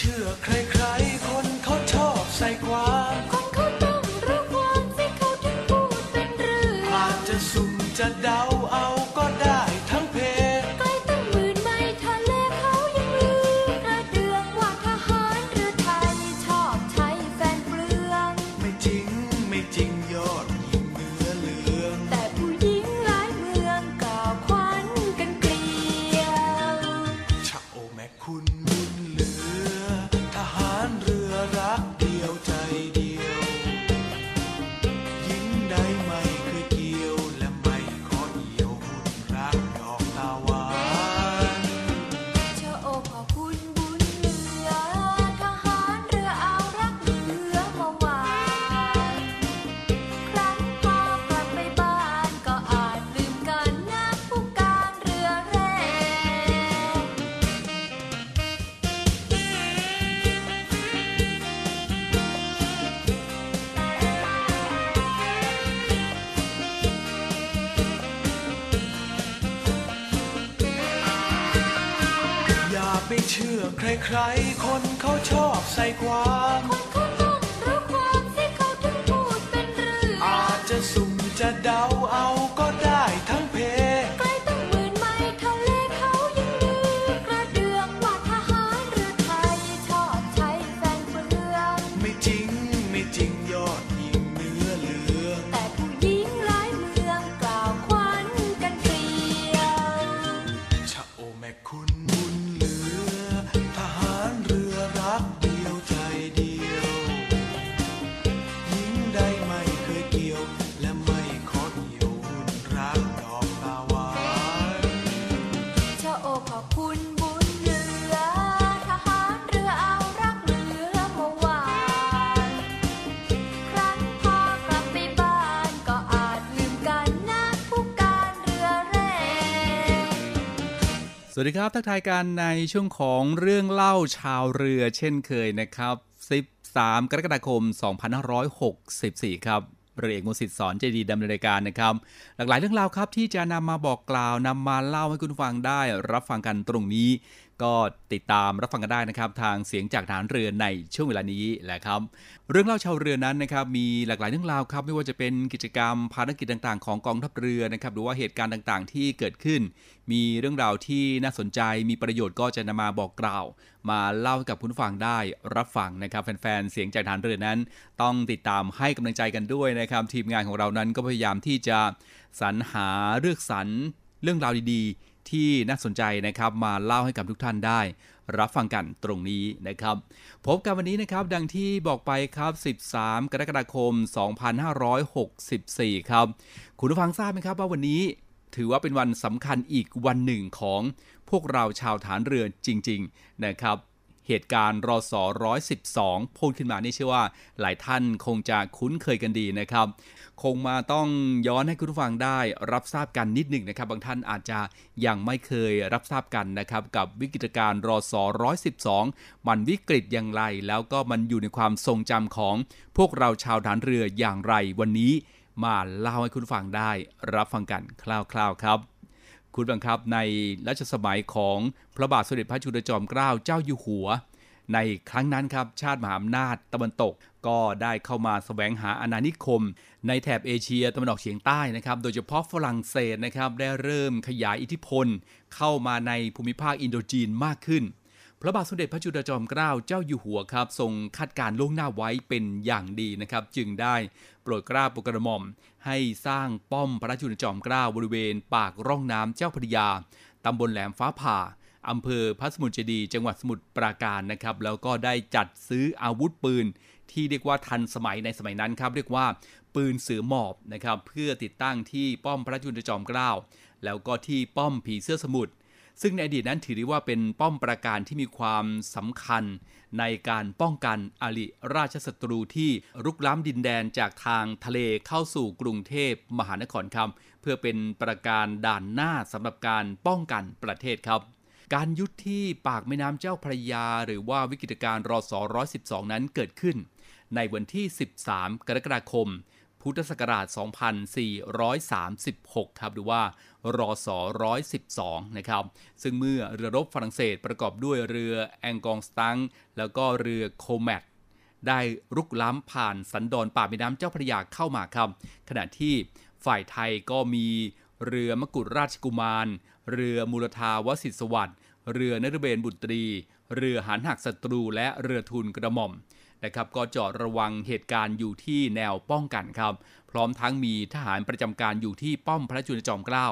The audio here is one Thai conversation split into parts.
to a crazy อ วัสดีครับ ทักทายกันในช่วงของเรื่องเล่าชาวเรือเช่นเคยนะครับ 13 กรกฎาคม 2564 ครับเรือเอกมุสิตสอนเจดีดำเนินรายการนะครับ หลากหลายเรื่องราวครับที่จะนำมาบอกกล่าวนำมาเล่าให้คุณฟังได้รับฟังกันตรงนี้ ก็ติดตามรับฟังกันได้นะครับ ทางเสียงจากฐานเรือในช่วงเวลานี้แหละครับ เรื่องเล่าชาวเรือนั้นนะครับมีหลากหลายเรื่องราวครับ ไม่ว่าจะเป็นกิจกรรมภารกิจต่างๆ ของกองทัพเรือนะครับหรือว่าเหตุการณ์ต่างๆ ที่เกิดขึ้น มีเรื่องราวที่น่าสนใจมีประโยชน์ก็จะนำมาบอกกล่าว มาเล่าให้กับคุณฟังได้รับฟังนะครับ แฟนๆเสียงจากฐานเรือนั้น ต้องติดตามให้กำลังใจกันด้วยนะครับ ทีมงานของเรานั้นก็พยายามที่จะสรรหาเลือกสรรเรื่องราวดีๆ ที่น่าสนใจนะครับมาเล่าให้กับทุกท่านได้ รับฟังกันตรงนี้นะครับ พบกันวันนี้นะครับดังที่บอกไปครับ 13 กรกฎาคม 2564 ครับ คุณผู้ฟังทราบไหมครับว่าวันนี้ถือว่าเป็นวันสำคัญอีกวันหนึ่งของพวกเราชาวฐานเรือจริง ๆ นะครับ เหตุการณ์รอสอ112พูดขึ้นมานี่เชื่อว่าหลายท่านคงจะคุ้นเคยกันดีนะครับ คงมาต้องย้อนให้คุณผู้ฟังได้รับทราบกันนิดหนึ่งนะครับ บางท่านอาจจะยังไม่เคยรับทราบกันนะครับ กับวิกฤตการณ์รอสอ112มันวิกฤตอย่างไร แล้วก็มันอยู่ในความทรงจำของพวกเราชาวฐานเรืออย่างไรวันนี้ มาเล่าให้คุณฟังได้รับฟังกันคร่าวๆครับ คุณบังครับในรัชสมัยของพระบาทสมเด็จพระจุลจอมเกล้าเจ้าอยู่หัว ในครั้งนั้นครับชาติมหาอำนาจตะวันตกก็ได้เข้ามาแสวงหาอาณานิคม ในแถบเอเชียตะวันออกเฉียงใต้นะครับ โดยเฉพาะฝรั่งเศสนะครับได้เริ่มขยายอิทธิพล เข้ามาในภูมิภาคอินโดจีนมากขึ้น พระบาทสมเด็จพระจุลจอมเกล้าเจ้าอยู่หัวครับทรงคาดการล่วงหน้าไว้เป็นอย่างดีนะครับ จึงได้ รดเกล้าปกระหม่อม ให้สร้างป้อมพระจุลจอมเกล้าบริเวณปากร่องน้ำเจ้าพระยาตำบลแหลมฟ้าผ่าอำเภอพระสมุทรเจดี จังหวัดสมุทรปราการนะครับ แล้วก็ได้จัดซื้ออาวุธปืน ที่เรียกว่าทันสมัยในสมัยนั้นครับ เรียกว่าปืนเสือหมอบนะครับ เพื่อติดตั้งที่ป้อมพระจุลจอมเกล้าแล้วก็ที่ป้อมผีเสื้อสมุทร ซึ่งในอดีตนั้นถือได้ว่าเป็นป้อมปราการที่มีความสำคัญในการป้องกันอริราชศัตรูที่รุกล้ำดินแดนจากทางทะเลเข้าสู่กรุงเทพมหานครครับเพื่อเป็นประการด่านหน้าสำหรับการป้องกันประเทศครับ การยุทธที่ปากแม่น้ำเจ้าพระยา หรือว่าวิกฤตการณ์รศ112 นั้นเกิดขึ้น ในวันที่ 13 กรกฎาคม พุทธศักราช 2436 ครับหรือว่ารศ112 นะครับ ซึ่งเมื่อเรือรบฝรั่งเศสประกอบด้วยเรือแองกองสตัง แล้วก็เรือโคแมทได้รุกล้ำผ่านสันดอนป่าแม่น้ำเจ้าพระยาเข้ามาครับ ขณะที่ฝ่ายไทยก็มีเรือมกุฎราชกุมาร เรือมูลทาวสิทธิสวัสดิ์ เรือนรเบนบุตรี เรือหันหักศัตรูและเรือทุนกระหม่อม นะครับก็จอดระวังเหตุการณ์อยู่ที่แนวป้องกันครับ พร้อมทั้งมีทหารประจำการอยู่ที่ป้อมพระจุลจอมเกล้า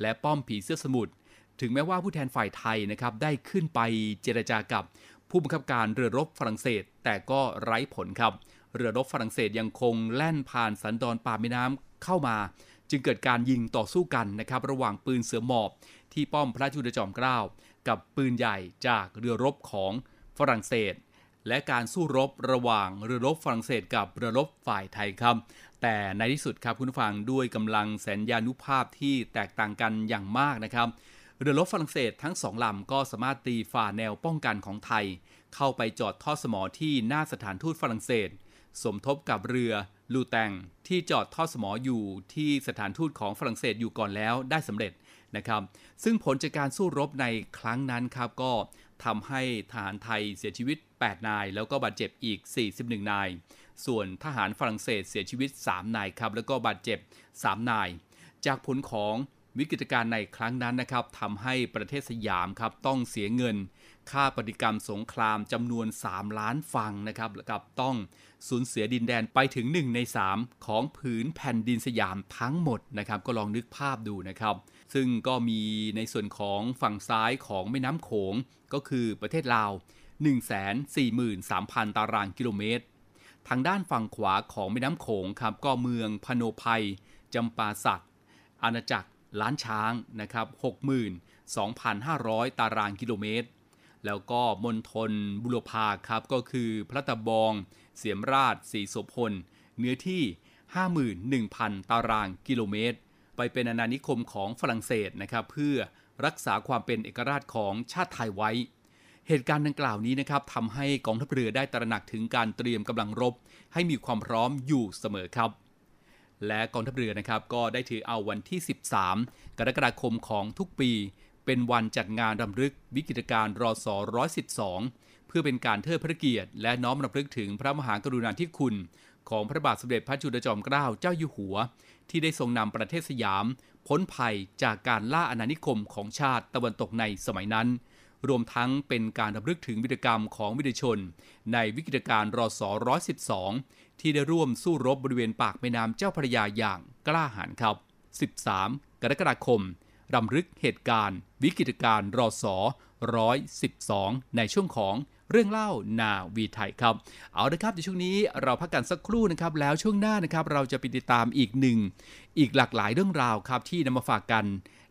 และป้อมผีเสื้อสมุทรถึงแม้ว่าผู้แทนฝ่ายไทยนะครับได้ขึ้นไปเจรจากับผู้บังคับการเรือรบฝรั่งเศส แต่ก็ไร้ผลครับ เรือรบฝรั่งเศสยังคงแล่นผ่านสันดอนป่าแม่น้ำเข้ามา จึงเกิดการยิงต่อสู้กันนะครับระหว่างปืนเสือหมอบที่ป้อมพระจุลจอมเกล้ากับปืนใหญ่จากเรือรบของฝรั่งเศส และการสู้รบระหว่างเรือรบฝรั่งเศสกับเรือรบฝ่ายไทยครับ แต่ในที่สุดครับคุณผู้ฟังด้วยกำลังแสนยานุภาพที่แตกต่างกันอย่างมากนะครับ เรือรบฝรั่งเศสทั้งสองลำก็สามารถตีฝ่าแนวป้องกันของไทย เข้าไปจอดท่อสมอที่หน้าสถานทูตฝรั่งเศส สมทบกับเรือลูแตงที่จอดท่อสมออยู่ที่สถานทูตของฝรั่งเศสอยู่ก่อนแล้วได้สำเร็จนะครับ ซึ่งผลจากการสู้รบในครั้งนั้นครับก็ ทำให้ทหารไทยเสียชีวิต 8 นาย แล้วก็บาดเจ็บอีก 41 นาย ส่วนทหารฝรั่งเศสเสียชีวิต 3 นายครับ แล้วก็บาดเจ็บ 3 นาย จากผลของวิกฤตการณ์ในครั้งนั้นนะครับทำให้ประเทศสยามครับต้องเสียเงิน ค่าปฏิกรรมสงครามจำนวน 3 ล้านฟังนะครับแล้วกับต้องสูญเสียดินแดนไปถึง 1 ใน 3 ของผืนแผ่นดินสยามทั้งหมดนะครับ ก็ลองนึกภาพดูนะครับ ซึ่งก็มีในส่วนของฝั่งซ้ายของแม่น้ำโขงก็คือประเทศลาว 143,000 ตารางกิโลเมตร ทางด้านฝั่งขวาของแม่น้ำโขงครับก็เมืองพโนภัยจำปาสักอาณาจักรล้านช้างนะครับ62,500 ตารางกิโลเมตร แล้วก็มณฑลบุรพาครับก็คือพระตะบอง เสียมราชสีโสพล เนื้อที่ 51,000 ตารางกิโลเมตร ไปเป็นอาณานิคมของฝรั่งเศสนะครับเพื่อรักษาความเป็นเอกราชของชาติไทยไว้ เหตุการณ์ดังกล่าวนี้นะครับทำให้กองทัพเรือได้ตระหนักถึงการเตรียมกำลังรบ ให้มีความพร้อมอยู่เสมอครับ และกองทัพเรือนะครับก็ได้ถือเอาวันที่ 13 กรกฎาคมของทุกปี เป็นวันจัดงานรำลึกวิกฤตการณ์รศ112 เพื่อเป็นการเทิดพระเกียรติ และน้อมรำลึกถึงพระมหากรุณาธิคุณ ของพระบาทสมเด็จพระจุลจอมเกล้าเจ้าอยู่หัว ที่ได้ทรงนำประเทศสยามพ้นภัยจากการล่าอาณานิคมของชาติตะวันตกในสมัยนั้น รวมทั้งเป็นการรำลึกถึงวิรกรรมของวิทยชน ในวิกฤตการณ์รศ112 ที่ได้ร่วมสู้รบบริเวณปากแม่น้ำเจ้าพระยาอย่างกล้าหาญครับ 13 กรกฎาคมรำลึกเหตุการณ์ วิกฤตการณ์รศ112 ในช่วงของ เรื่องเล่านาวีไทยครับ เอาละครับในช่วงนี้เราพักกันสักครู่นะครับ แล้วช่วงหน้านะครับเราจะไปติดตามอีกหนึ่ง อีกหลากหลายเรื่องราวครับที่นำมาฝากกัน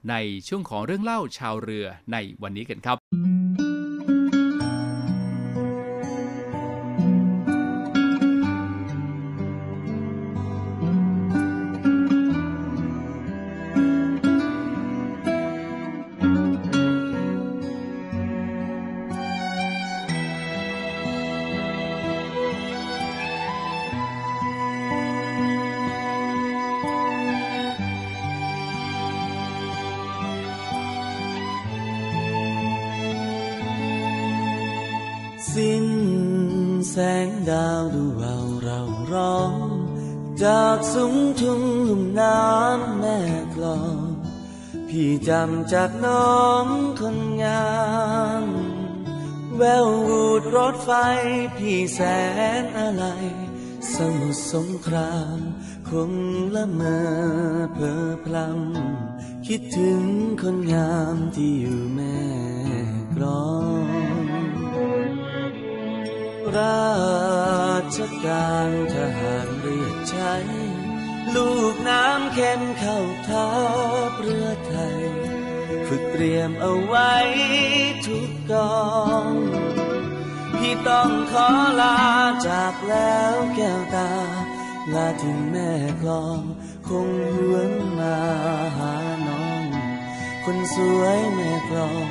ในช่วงของเรื่องเล่าชาวเรือในวันนี้กันครับ สุงทุ่งลุ่มน้ำแม่กลองพี่จำจากน้องคนงามแวววูดรถไฟพี่แสนอะไรสมุทรสงครามคงละเมอเพอพลำคิดถึงคนงามที่อยู่แม่กลองราชการทหารเรือใช้ ลูกน้ำเข้มเข้าท้าเรือไทย ฝึกเตรียมเอาไว้ทุกกอง พี่ต้องขอลาจากแล้วแก้วตา ลาถึงแม่คลอง คงหวนมาหาน้อง คนสวยแม่คลอง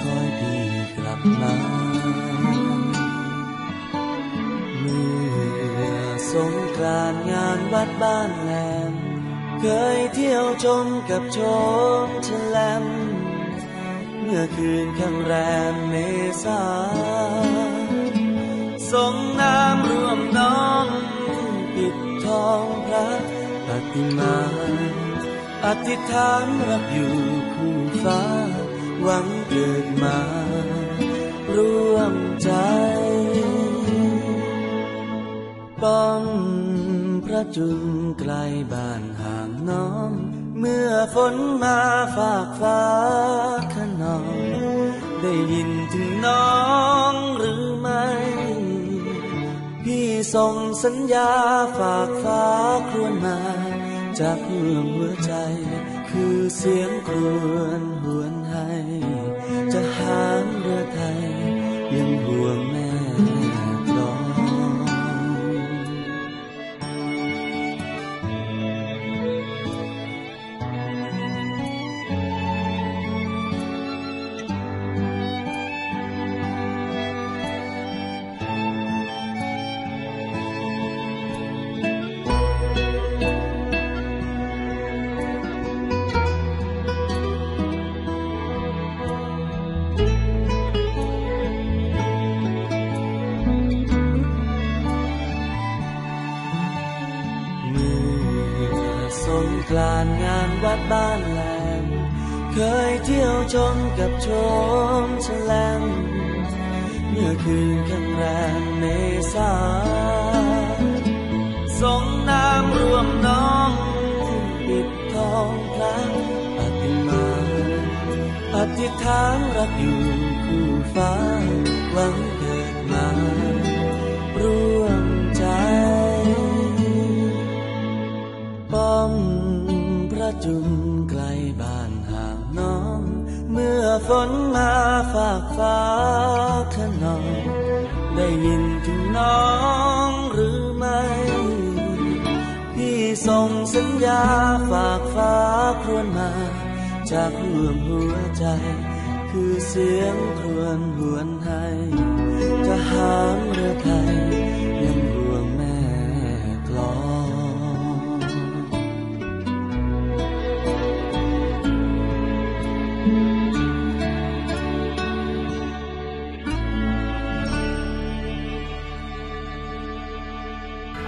คอยพี่กลับมาเมื่อ สงกรานงานวัดบ้านแหลม เคยเที่ยวชมกับชมฉลม เมื่อคืนข้างแรมเมษาส่งน้ำรวมน้อง ปิดทองพระปฏิมาอธิษฐานรับอยู่คู่ฟ้า หวังเกิดมา ร่วมใจ ป้องพระจุลไกลบ้านห่างน้องเมื่อฝนมาฝากฟ้าขนอง ได้ยินถึงน้องหรือไม่ พี่ส่งสัญญาฝากฟ้าครวญมา จากเมืองหัวใจ คือเสียงครวญหวนให้ จะหางเรือไทยานงานวัดบ้านแหลมเคยเที่ยวชมกับชมแฉลมเมื่อคืนข้างแรมเมษาสงน้ำรวมน้องปิดทองพระปฏิมาอธิษฐานรักอยู่คู่ฟ้าหวังเกิดมา จุลไกลบ้านห่างน้อง เมื่อฝนมาฝากฟ้าขนอง ได้ยินถึงน้องหรือไม่ พี่ส่งสัญญาฝากฟ้าครวญมา จากห่วงหัวใจ คือเสียงครวญหวนให้ จะหางเรือไทย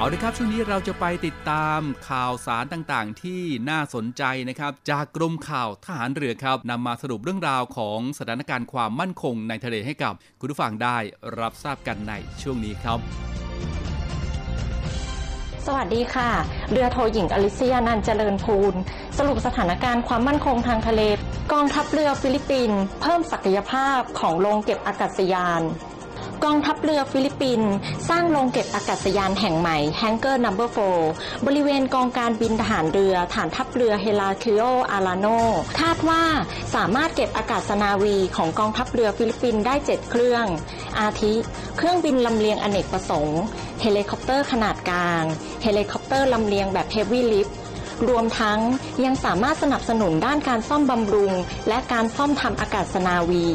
เอาละครับช่วงนี้เราจะไปติดตามข่าวสารต่างๆ ที่น่าสนใจนะครับจากกรมข่าวทหารเรือครับนำมาสรุปเรื่องราวของสถานการณ์ความมั่นคงในทะเลให้กับคุณผู้ฟังได้รับทราบกันในช่วงนี้ครับ สวัสดีค่ะ เรือโทหญิงอลิเซียนันเจริญภูลสรุปสถานการณ์ความมั่นคงทางทะเล กองทัพเรือฟิลิปปินส์เพิ่มศักยภาพของโรงเก็บอากาศยาน กองทัพเรือฟิลิปปินส์สร้างโรงเก็บอากาศยานแห่งใหม่ Hangar Number 4บริเวณกองการบินทหารเรือฐานทัพเรือเฮลาคิโออาราโนคาดว่าสามารถเก็บอากาศนาวีของกองทัพเรือฟิลิปปินส์ได้ 7 เครื่อง อาทิ เครื่องบินลำเลียงอเนกประสงค์ เฮลิคอปเตอร์ขนาดกลาง เฮลิคอปเตอร์ลำเลียงแบบ heavy lift รวมทั้งยังสามารถสนับสนุนด้านการซ่อมบำรุง และการซ่อมทำอากาศนาวี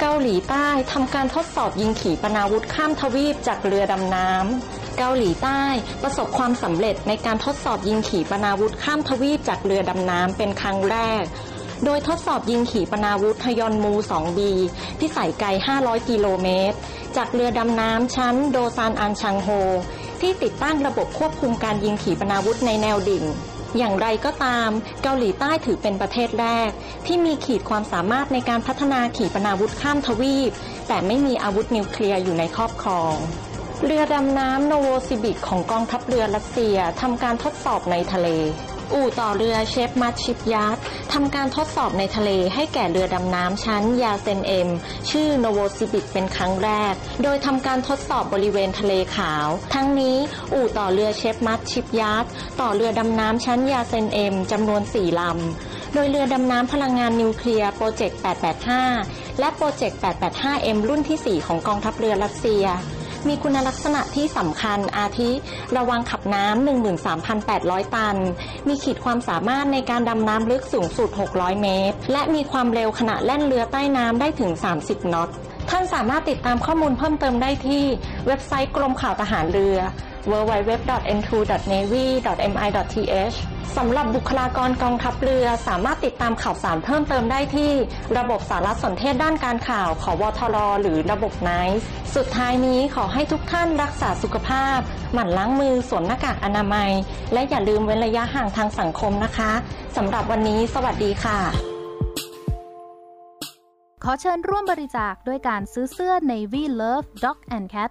เกาหลีใต้ทำการทดสอบยิงขีปนาวุธข้ามทวีปจากเรือดำน้ำ เกาหลีใต้ประสบความสำเร็จในการทดสอบยิงขีปนาวุธข้ามทวีปจากเรือดำน้ำเป็นครั้งแรก โดยทดสอบยิงขีปนาวุธฮยอนมู 2B พิสัยไกล 500 กิโลเมตร จากเรือดำน้ำชั้นโดซานอันชังโฮ ที่ติดตั้งระบบควบคุมการยิงขีปนาวุธในแนวดิ่ง อย่างไรก็ตาม เกาหลีใต้ถือเป็นประเทศแรก ที่มีขีดความสามารถในการพัฒนาขีปนาวุธข้ามทวีป แต่ไม่มีอาวุธนิวเคลียร์อยู่ในครอบครองเรือดำน้ำโนโวซีบีสค์ของกองทัพเรือรัสเซียทำการทดสอบในทะเล อู่ต่อเรือ Sevmash Shipyard ทำการทดสอบในทะเลให้แก่เรือดำน้ำชั้นยาเซน M ชื่อโนโวซีบีสค์เป็นครั้งแรก โดยทำการทดสอบบริเวณทะเลขาว ทั้งนี้อู่ต่อเรือ Sevmash Shipyard ต่อเรือดำน้ำชั้นยาเซน M จำนวน 4 ลำ โดยเรือดำน้ำพลังงานนิวเคลียร์โปรเจกต์ 885 และโปรเจกต์ 885M รุ่นที่ 4 ของกองทัพเรือรัสเซีย มีคุณลักษณะที่สำคัญอาทิ ระวางขับน้ำ13,800 ตัน มีขีดความสามารถในการดำน้ำลึกสูงสุด 600 เมตร และมีความเร็วขณะแล่นเรือใต้น้ำได้ถึง 30 น็อต ท่านสามารถติดตามข้อมูลเพิ่มเติมได้ที่เว็บไซต์กรมข่าวทหารเรือ www.n2.navy.mi.th สำหรับบุคลากรกองทัพเรือสามารถติดตามข่าวสารเพิ่มเติมได้ที่ ระบบสารสนเทศด้านการข่าวของวทรหรือระบบไนซ์สุดท้ายนี้ขอให้ทุกท่านรักษาสุขภาพ หมั่นล้างมือสวมหน้ากากอนามัย และอย่าลืมเว้นระยะห่างทางสังคมนะคะสำหรับวันนี้ สวัสดีค่ะ ขอเชิญร่วมบริจาคด้วยการซื้อเสื้อ Navy Love Dog and Cat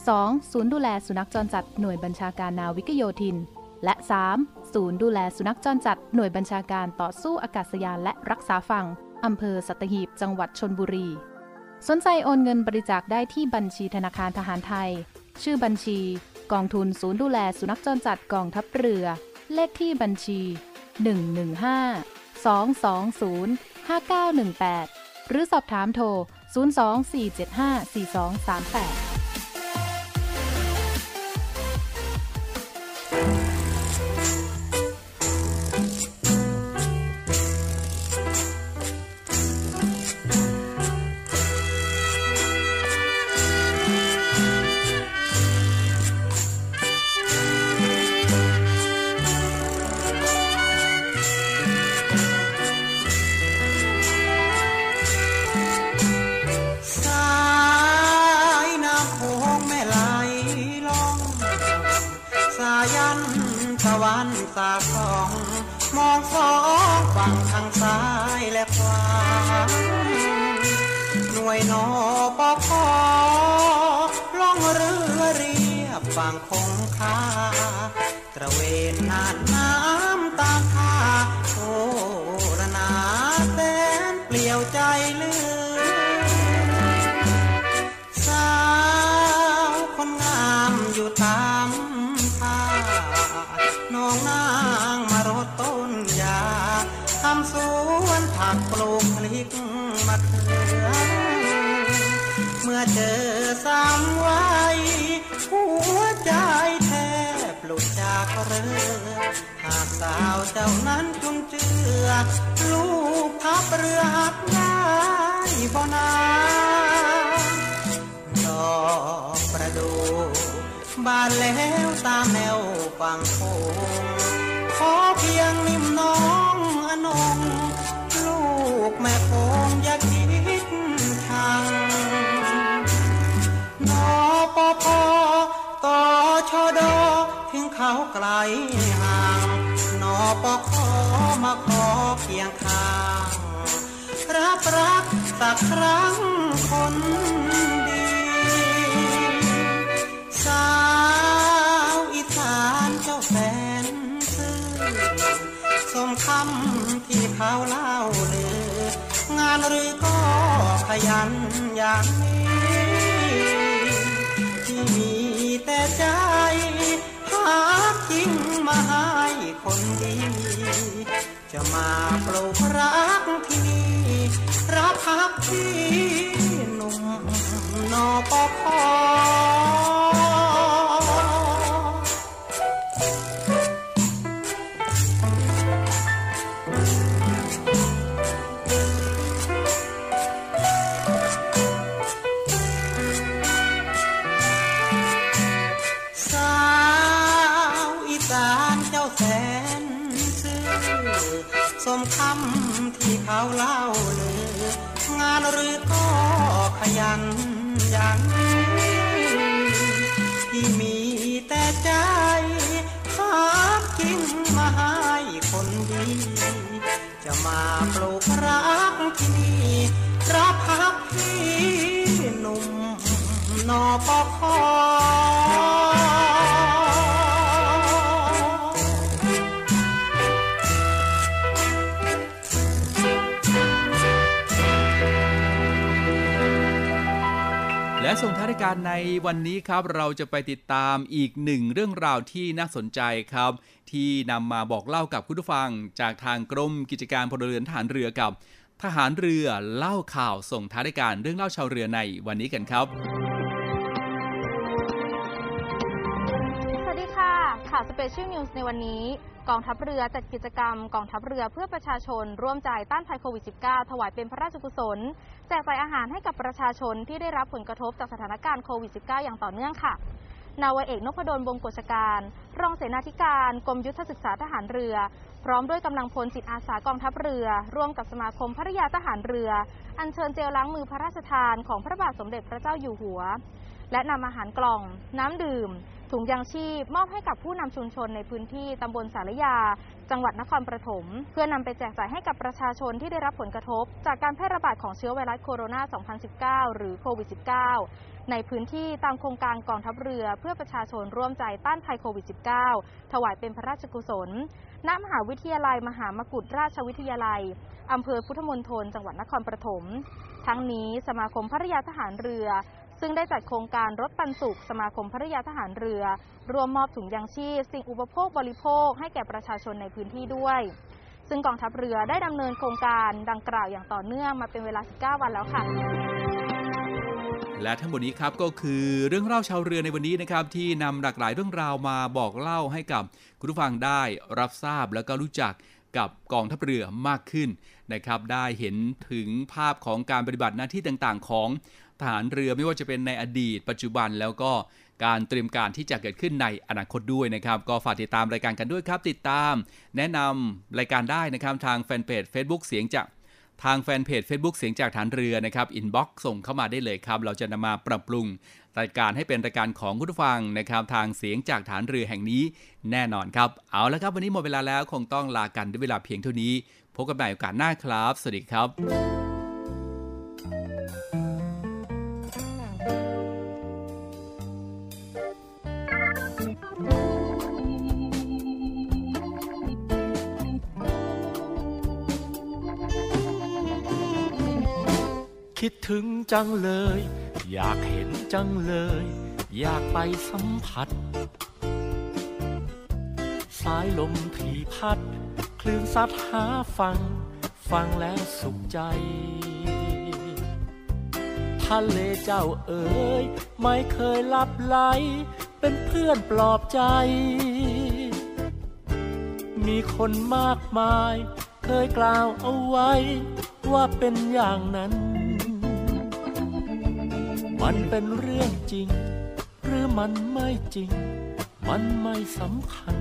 2. ศูนย์ดูแลสุนัขจรจัดหน่วยบัญชาการนาวิกโยธิน และ 3. ศูนย์ดูแลสุนัขจรจัดหน่วยบัญชาการต่อสู้อากาศยานและรักษาฝั่งอำเภอสัตหีบ จังหวัดชนบุรี สนใจโอนเงินบริจาคได้ที่บัญชีธนาคารทหารไทย ชื่อบัญชี กองทุนศูนย์ดูแลสุนัขจรจัดกองทัพเรือ เลขที่บัญชี 115 220 5918 หรือสอบถามโทร 024754238 เรือ หากสาวเจ้านั้นจุนเจือ ลูกทับเรือหักได้บ่นาดอกประดู่บานแล้วตามแนวฝั่งโขงขอเพียงนิ่มน้องอนง ลูกแม่คงอย่าง เขาไกลห่างนอปอขอมาขอเคียงข้างรับรักสักครั้งคนดีสาวอีสานเจ้าแสนซื่อสมคำที่เขาเล่าเลืองานหรือก็ขยันอย่างนี้ที่มี หาจริงมาให้คนดี จะมาปลูกรักที่นี่รับพักที่หนุ่มนอปอ การในวันนี้ครับเราจะไปติดตามอีกหนึ่งเรื่องราวที่น่าสนใจครับ ที่นำมาบอกเล่ากับคุณผู้ฟัง จากทางกรมกิจการพลเรือนทหารเรือกับ ทหารเรือเล่าข่าวส่งท้ายรายการเรื่องเล่าชาวเรือในวันนี้กันครับ ข่าว special news ในวันนี้ กองทัพเรือจัดกิจกรรม กองทัพเรือเพื่อประชาชน ร่วมใจต้านภัยโควิด -19 ถวายเป็นพระราชกุศล แจกจ่อาหารให้กับประชาชนที่ได้รับผลกระทบจากสถานการณ์โควิด -19 อย่างต่อเนื่องค่ะนาวเอกนพดลวงกฤษการ รองเสนาธิการ กรมยุทธศึกษาทหารเรือ พร้อมด้วยกำลังพลจิตอาสากองทัพเรือ ร่วมกับสมาคมภริยาทหารเรือ อัญเชิญเจลล้างมือพระราชทานของพระบาทสมเด็จพระเจ้าอยู่หัว และนำอาหารกล่อง น้ำดื่ม ถุงยางชีพ มอบให้กับผู้นำชุมชนในพื้นที่ตำบลสารยา จังหวัดนครปฐมเพื่อนำไปแจกจ่ายให้กับประชาชนที่ได้รับผลกระทบ จากการแพร่ระบาดของเชื้อไวรัสโคโรนา 2019 หรือโควิด -19 ในพื้นที่ตามโครงการกองทัพเรือ เพื่อประชาชนร่วมใจต้านภัยโควิด -19 ถวายเป็นพระราชกุศล ณ มหาวิทยาลัย มหามกุฏราชวิทยาลัยอำเภอพุทธมณฑลจังหวัดนครปฐมทั้งนี้สมาคมภริยาทหารเรือ ซึ่งได้จัดโครงการรถปันสุข สมาคมภริยาทหารเรือ รวมมอบถุงยางชีพ สิ่งอุปโภคบริโภคให้แก่ประชาชนในพื้นที่ด้วย ซึ่งกองทัพเรือได้ดำเนินโครงการดังกล่าวอย่างต่อเนื่องมาเป็นเวลา 19 วันแล้วค่ะและทั้งหมดนี้ครับก็คือเรื่องเล่าชาวเรือในวันนี้นะครับที่นำหลากหลายเรื่องราวมาบอกเล่าให้กับคุณผู้ฟังได้รับทราบแล้วก็รู้จักกับกองทัพเรือมากขึ้นนะครับ ได้เห็นถึงภาพของการปฏิบัติหน้าที่ต่างๆ ของ ทหารเรือไม่ว่าจะเป็นในอดีต ปัจจุบันแล้วก็การเตรียมการที่จะเกิดขึ้นในอนาคตด้วยนะครับ ก็ฝากติดตามรายการกันด้วยครับ ติดตาม แนะนำรายการได้นะครับทางแฟนเพจ Facebook เสียงจากทางแฟนเพจ Facebook เสียงจากฐานเรือนะครับอินบ็อกซ์ส่งเข้ามาได้เลยครับ เราจะนำมาปรับปรุงรายการให้เป็นรายการของคุณผู้ฟังนะครับทางเสียงจากทหารเรือแห่งนี้แน่นอนครับ เอาละครับ วันนี้หมดเวลาแล้วคงต้องลากันด้วยเวลาเพียงเท่านี้ พบกันใหม่โอกาสหน้าครับ สวัสดีครับ คิดถึงจังเลย อยากเห็นจังเลย อยากไปสัมผัส สายลมที่พัด คลื่นซัดหาฟัง ฟังแล้วสุขใจ ทะเลเจ้าเอ๋ยไม่เคยลับไหล เป็นเพื่อนปลอบใจ มีคนมากมาย เคยกล่าวเอาไว้ ว่าเป็นอย่างนั้น มันเป็นเรื่องจริง หรือมันไม่จริง มันไม่สำคัญ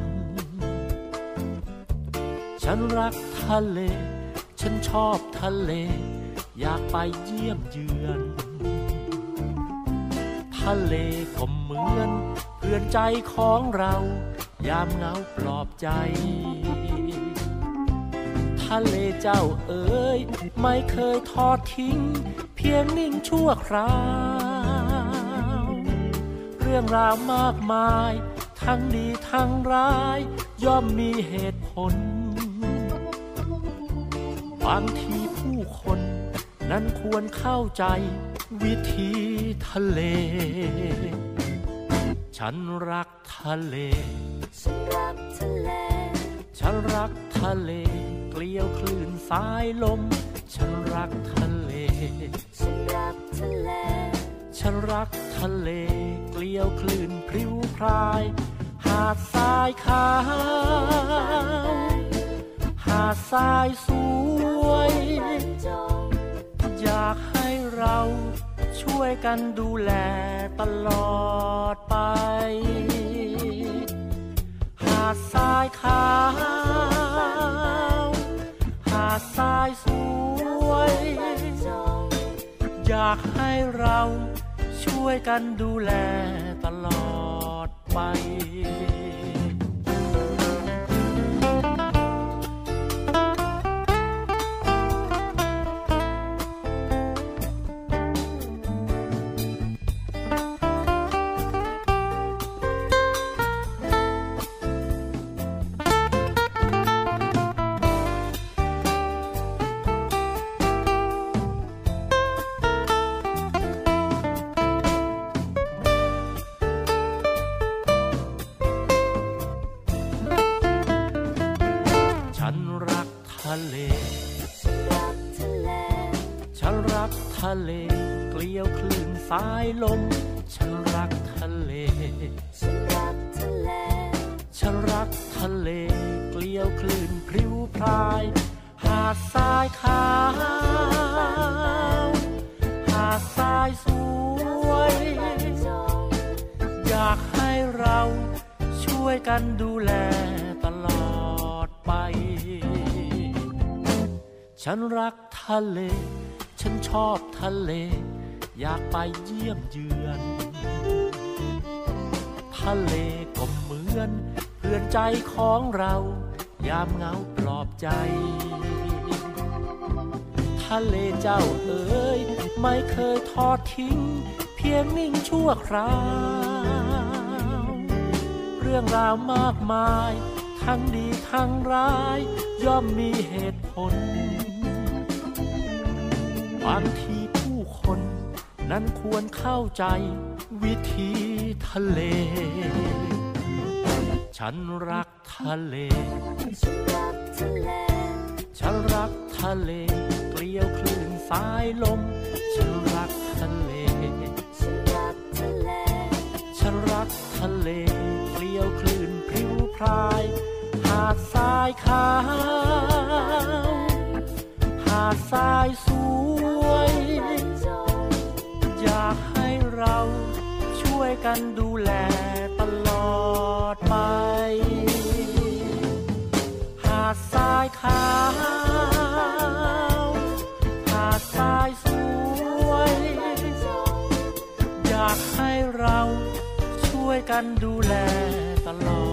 ฉันรักทะเล ฉันชอบทะเล อยากไปเยี่ยมเยือน ทะเลก็เหมือนเพื่อนใจของเรา ยามเหงาปลอบใจ ทะเลเจ้าเอ๋ยไม่เคยทอดทิ้ง เพียงนิ่งชั่วคราว รื่องราวมากมาย ทั้งดีทั้งร้าย ย่อมมีเหตุผล บางทีผู้คน นั้นควรเข้าใจ วิธีทะเล ฉันรักทะเล ฉันรักทะเล ฉันรักทะเล เกลียวคลื่นสายลม ฉันรักทะเล ฉันรักทะเล ฉันรักทะเลเกลียวคลื่นพริ้วพราย หาดทรายขาว หาดทรายสวย อยากให้เราช่วยกันดูแลตลอดไป หาดทรายขาว หาดทรายสวย อยากให้เราช่วยกันดูแลตลอดไป สายลมฉันรักทะเลฉันรักทะเลฉันรักทะเลเกลียวคลื่นพริ้วพราย หาดทรายขาวหาดทรายสวยจงอยากให้เราช่วยกันดูแลตลอดไป ฉันรักทะเล ฉันชอบทะเล อยากไปเยี่ยมเยือน ทะเลก็เหมือนเพื่อนใจของเรา ยามเหงาปลอบใจ ทะเลเจ้าเอ๋ยไม่เคยทอดทิ้ง เพียงนิ่งชั่วคราว เรื่องราวมากมาย ทั้งดีทั้งร้าย ย่อมมีเหตุผลบางที นั้นควรเข้าใจวิธีทะเลฉันรักทะเล ฉันรักทะเล ฉันรักทะเลเกลียวคลื่นสายลม ฉันรักทะเล ฉันรักทะเลฉันรักทะเลเกลียวคลื่นพริ้วพราย หาดทรายขาว หาดทรายสวยจงอยากให้ เราช่วยกันดูแลตลอดไป หาดทรายขาวหาดทรายสวย อยากให้เราช่วยกันดูแลตลอด